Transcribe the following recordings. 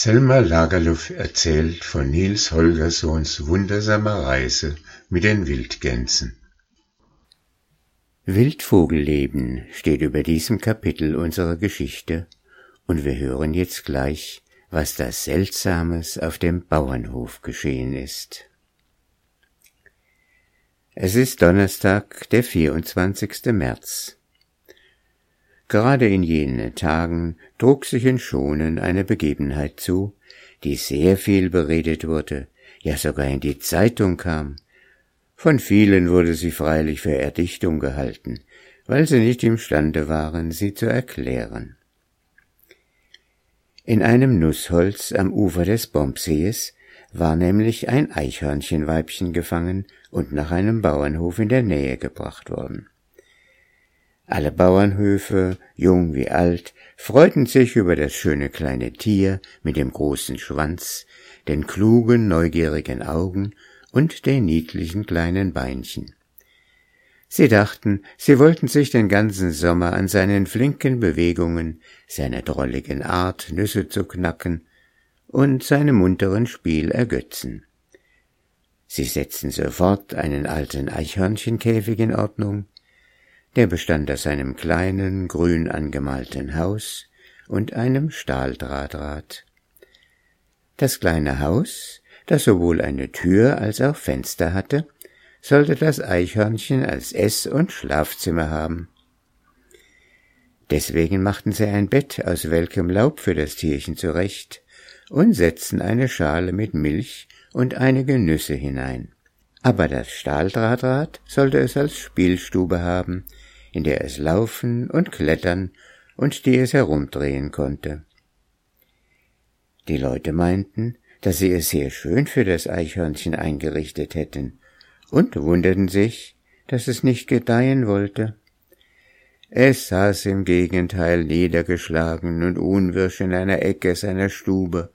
Selma Lagerlöf erzählt von Nils Holgerssons wundersamer Reise mit den Wildgänsen. Wildvogelleben steht über diesem Kapitel unserer Geschichte und wir hören jetzt gleich, was da Seltsames auf dem Bauernhof geschehen ist. Es ist Donnerstag, der 24. März. Gerade in jenen Tagen trug sich in Schonen eine Begebenheit zu, die sehr viel beredet wurde, ja sogar in die Zeitung kam. Von vielen wurde sie freilich für Erdichtung gehalten, weil sie nicht imstande waren, sie zu erklären. In einem Nussholz am Ufer des Bombsees war nämlich ein Eichhörnchenweibchen gefangen und nach einem Bauernhof in der Nähe gebracht worden. Alle Bauernhöfe, jung wie alt, freuten sich über das schöne kleine Tier mit dem großen Schwanz, den klugen, neugierigen Augen und den niedlichen kleinen Beinchen. Sie dachten, sie wollten sich den ganzen Sommer an seinen flinken Bewegungen, seiner drolligen Art, Nüsse zu knacken und seinem munteren Spiel ergötzen. Sie setzten sofort einen alten Eichhörnchenkäfig in Ordnung, der bestand aus einem kleinen, grün angemalten Haus und einem Stahldrahtrad. Das kleine Haus, das sowohl eine Tür als auch Fenster hatte, sollte das Eichhörnchen als Ess- und Schlafzimmer haben. Deswegen machten sie ein Bett aus welkem Laub für das Tierchen zurecht und setzten eine Schale mit Milch und einige Nüsse hinein. Aber das Stahldrahtrad sollte es als Spielstube haben, in der es laufen und klettern und die es herumdrehen konnte. Die Leute meinten, dass sie es sehr schön für das Eichhörnchen eingerichtet hätten und wunderten sich, dass es nicht gedeihen wollte. Es saß im Gegenteil niedergeschlagen und unwirsch in einer Ecke seiner Stube,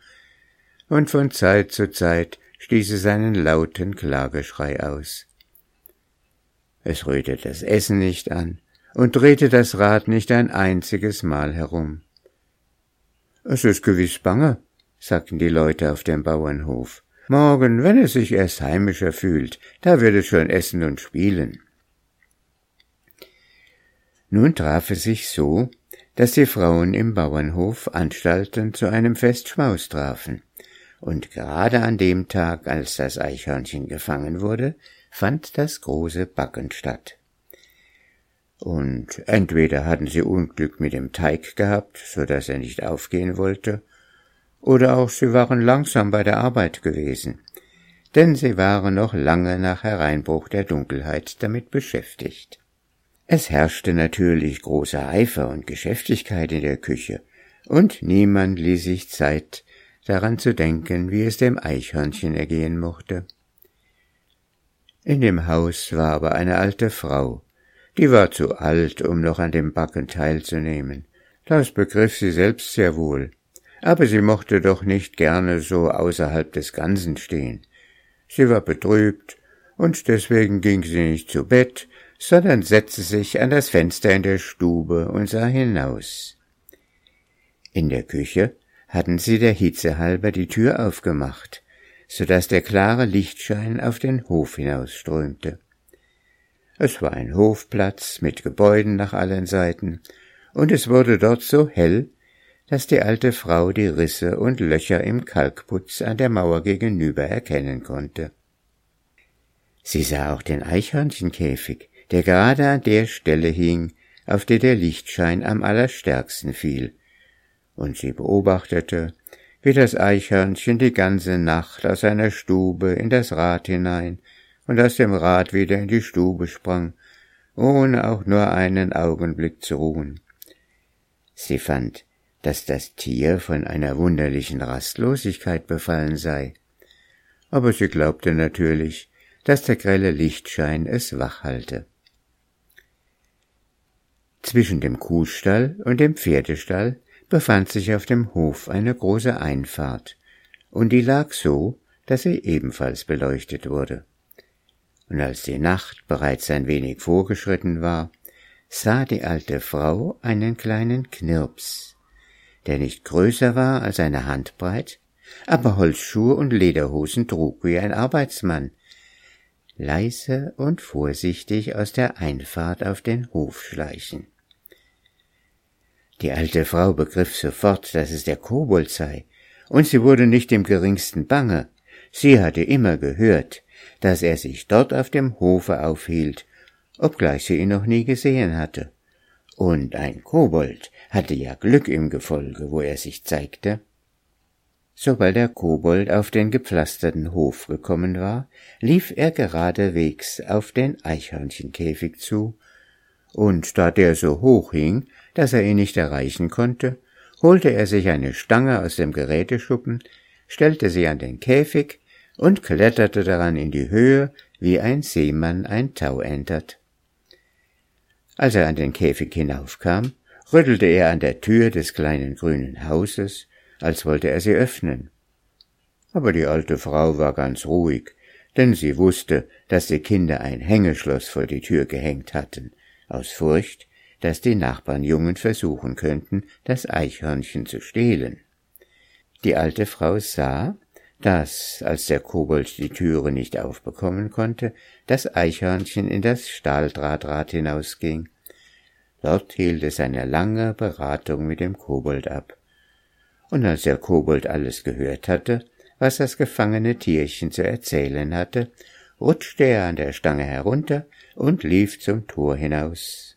und von Zeit zu Zeit stieß es einen lauten Klageschrei aus. Es rührte das Essen nicht an, und drehte das Rad nicht ein einziges Mal herum. Es ist gewiss bange, sagten die Leute auf dem Bauernhof. Morgen, wenn es sich erst heimischer fühlt, da wird es schon essen und spielen. Nun traf es sich so, dass die Frauen im Bauernhof Anstalten zu einem Festschmaus trafen, und gerade an dem Tag, als das Eichhörnchen gefangen wurde, fand das große Backen statt. Und entweder hatten sie Unglück mit dem Teig gehabt, so dass er nicht aufgehen wollte, oder auch sie waren langsam bei der Arbeit gewesen, denn sie waren noch lange nach Hereinbruch der Dunkelheit damit beschäftigt. Es herrschte natürlich großer Eifer und Geschäftigkeit in der Küche, und niemand ließ sich Zeit, daran zu denken, wie es dem Eichhörnchen ergehen mochte. In dem Haus war aber eine alte Frau, die war zu alt, um noch an dem Backen teilzunehmen. Das begriff sie selbst sehr wohl. Aber sie mochte doch nicht gerne so außerhalb des Ganzen stehen. Sie war betrübt, und deswegen ging sie nicht zu Bett, sondern setzte sich an das Fenster in der Stube und sah hinaus. In der Küche hatten sie der Hitze halber die Tür aufgemacht, so dass der klare Lichtschein auf den Hof hinausströmte. Es war ein Hofplatz mit Gebäuden nach allen Seiten, und es wurde dort so hell, dass die alte Frau die Risse und Löcher im Kalkputz an der Mauer gegenüber erkennen konnte. Sie sah auch den Eichhörnchenkäfig, der gerade an der Stelle hing, auf der der Lichtschein am allerstärksten fiel, und sie beobachtete, wie das Eichhörnchen die ganze Nacht aus seiner Stube in das Rad hinein und aus dem Rad wieder in die Stube sprang, ohne auch nur einen Augenblick zu ruhen. Sie fand, dass das Tier von einer wunderlichen Rastlosigkeit befallen sei, aber sie glaubte natürlich, dass der grelle Lichtschein es wach halte. Zwischen dem Kuhstall und dem Pferdestall befand sich auf dem Hof eine große Einfahrt, und die lag so, dass sie ebenfalls beleuchtet wurde und als die Nacht bereits ein wenig vorgeschritten war, sah die alte Frau einen kleinen Knirps, der nicht größer war als eine Handbreit, aber Holzschuhe und Lederhosen trug wie ein Arbeitsmann, leise und vorsichtig aus der Einfahrt auf den Hof schleichen. Die alte Frau begriff sofort, dass es der Kobold sei, und sie wurde nicht im geringsten bange. Sie hatte immer gehört, dass er sich dort auf dem Hofe aufhielt, obgleich sie ihn noch nie gesehen hatte. Und ein Kobold hatte ja Glück im Gefolge, wo er sich zeigte. Sobald der Kobold auf den gepflasterten Hof gekommen war, lief er geradewegs auf den Eichhörnchenkäfig zu, und da der so hoch hing, dass er ihn nicht erreichen konnte, holte er sich eine Stange aus dem Geräteschuppen, stellte sie an den Käfig und kletterte daran in die Höhe, wie ein Seemann ein Tau entert. Als er an den Käfig hinaufkam, rüttelte er an der Tür des kleinen grünen Hauses, als wollte er sie öffnen. Aber die alte Frau war ganz ruhig, denn sie wusste, dass die Kinder ein Hängeschloss vor die Tür gehängt hatten, aus Furcht, dass die Nachbarnjungen versuchen könnten, das Eichhörnchen zu stehlen. Die alte Frau sah, dass, als der Kobold die Türe nicht aufbekommen konnte, das Eichhörnchen in das Stahldrahtrad hinausging. Dort hielt es eine lange Beratung mit dem Kobold ab und als der Kobold alles gehört hatte, was das gefangene Tierchen zu erzählen hatte, rutschte er an der Stange herunter und lief zum Tor hinaus.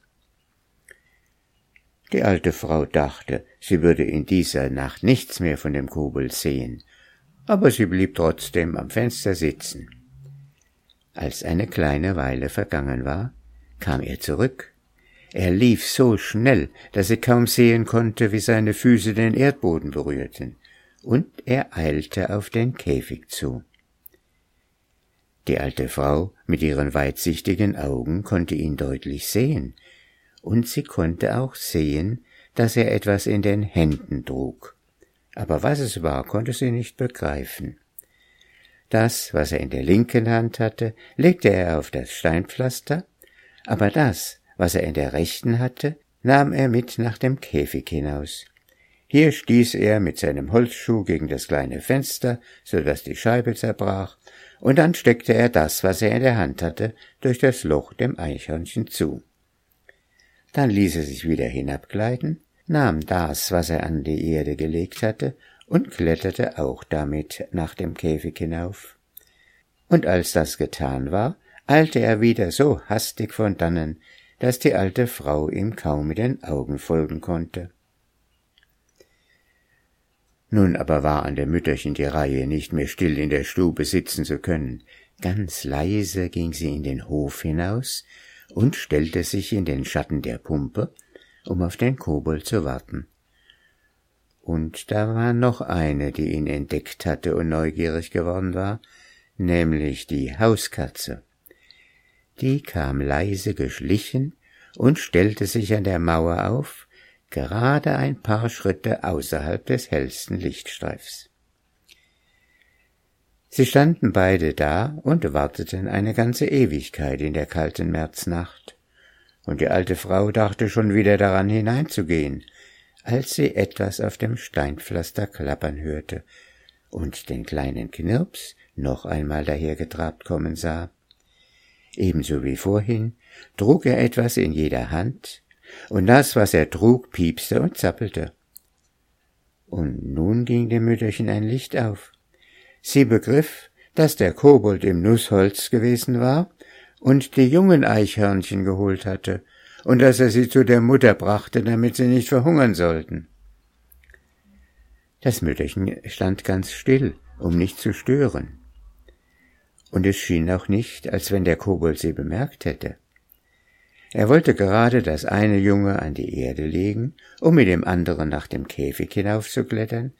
Die alte Frau dachte, sie würde in dieser Nacht nichts mehr von dem Kobold sehen, aber sie blieb trotzdem am Fenster sitzen. Als eine kleine Weile vergangen war, kam er zurück er lief so schnell, dass sie kaum sehen konnte, wie seine Füße den Erdboden berührten, und er eilte auf den Käfig zu. Die alte Frau mit ihren weitsichtigen Augen konnte ihn deutlich sehen, und sie konnte auch sehen, dass er etwas in den Händen trug. Aber was es war, konnte sie nicht begreifen. Das, was er in der linken Hand hatte, legte er auf das Steinpflaster, aber das, was er in der rechten hatte, nahm er mit nach dem Käfig hinaus. Hier stieß er mit seinem Holzschuh gegen das kleine Fenster, so dass die Scheibe zerbrach, und dann steckte er das, was er in der Hand hatte, durch das Loch dem Eichhörnchen zu. Dann ließ er sich wieder hinabgleiten, nahm das, was er an die Erde gelegt hatte, und kletterte auch damit nach dem Käfig hinauf. Und als das getan war, eilte er wieder so hastig von dannen, dass die alte Frau ihm kaum mit den Augen folgen konnte. Nun aber war an der Mütterchen die Reihe, nicht mehr still in der Stube sitzen zu können. Ganz leise ging sie in den Hof hinaus und stellte sich in den Schatten der Pumpe, um auf den Kobold zu warten. Und da war noch eine, die ihn entdeckt hatte und neugierig geworden war, nämlich die Hauskatze. Die kam leise geschlichen und stellte sich an der Mauer auf, gerade ein paar Schritte außerhalb des hellsten Lichtstreifs. Sie standen beide da und warteten eine ganze Ewigkeit in der kalten Märznacht, und die alte Frau dachte schon wieder daran hineinzugehen, als sie etwas auf dem Steinpflaster klappern hörte und den kleinen Knirps noch einmal dahergetrabt kommen sah. Ebenso wie vorhin trug er etwas in jeder Hand, und das, was er trug, piepste und zappelte. Und nun ging dem Mütterchen ein Licht auf. Sie begriff, dass der Kobold im Nussholz gewesen war und die jungen Eichhörnchen geholt hatte und dass er sie zu der Mutter brachte, damit sie nicht verhungern sollten. Das Mütterchen stand ganz still, um nicht zu stören und es schien auch nicht, als wenn der Kobold sie bemerkt hätte. Er wollte gerade das eine Junge an die Erde legen, um mit dem anderen nach dem Käfig hinaufzuklettern,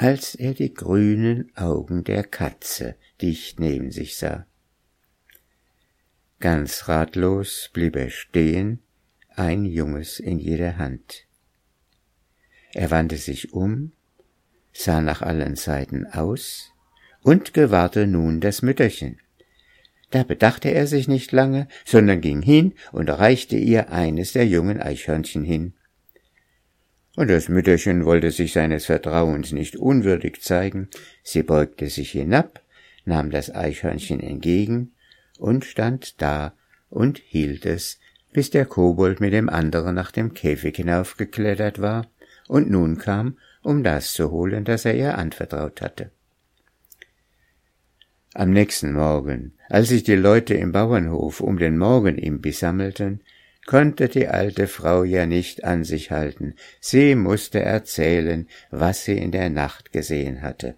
als er die grünen Augen der Katze dicht neben sich sah. Ganz ratlos blieb er stehen, ein Junges in jeder Hand. Er wandte sich um, sah nach allen Seiten aus, und gewahrte nun das Mütterchen. Da bedachte er sich nicht lange, sondern ging hin und reichte ihr eines der jungen Eichhörnchen hin. Und das Mütterchen wollte sich seines Vertrauens nicht unwürdig zeigen, sie beugte sich hinab, nahm das Eichhörnchen entgegen und stand da und hielt es, bis der Kobold mit dem anderen nach dem Käfig hinaufgeklettert war und nun kam, um das zu holen, das er ihr anvertraut hatte. Am nächsten Morgen, als sich die Leute im Bauernhof um den Morgenimbiss sammelten, konnte die alte Frau ja nicht an sich halten, sie musste erzählen, was sie in der Nacht gesehen hatte.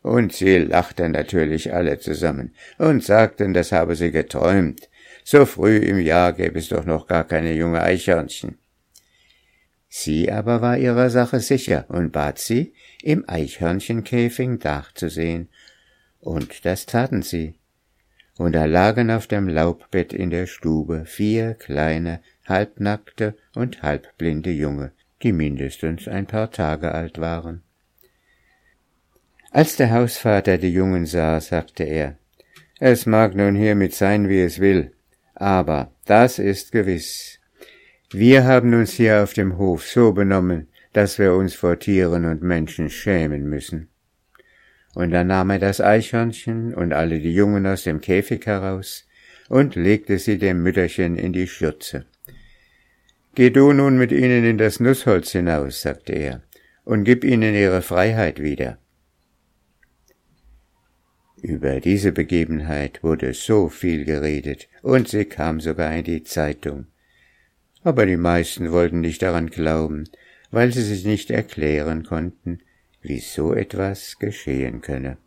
Und sie lachten natürlich alle zusammen und sagten, das habe sie geträumt. So früh im Jahr gäbe es doch noch gar keine junge Eichhörnchen. Sie aber war ihrer Sache sicher und bat sie, im Eichhörnchenkäfig nachzusehen, und das taten sie. Und da lagen auf dem Laubbett in der Stube vier kleine, halbnackte und halbblinde Junge, die mindestens ein paar Tage alt waren. Als der Hausvater die Jungen sah, sagte er, es mag nun hiermit sein, wie es will, aber das ist gewiss. Wir haben uns hier auf dem Hof so benommen, dass wir uns vor Tieren und Menschen schämen müssen. Und dann nahm er das Eichhörnchen und alle die Jungen aus dem Käfig heraus und legte sie dem Mütterchen in die Schürze. Geh du nun mit ihnen in das Nussholz hinaus, sagte er, und gib ihnen ihre Freiheit wieder. Über diese Begebenheit wurde so viel geredet, und sie kam sogar in die Zeitung. Aber die meisten wollten nicht daran glauben, weil sie sich nicht erklären konnten, wie so etwas geschehen könne.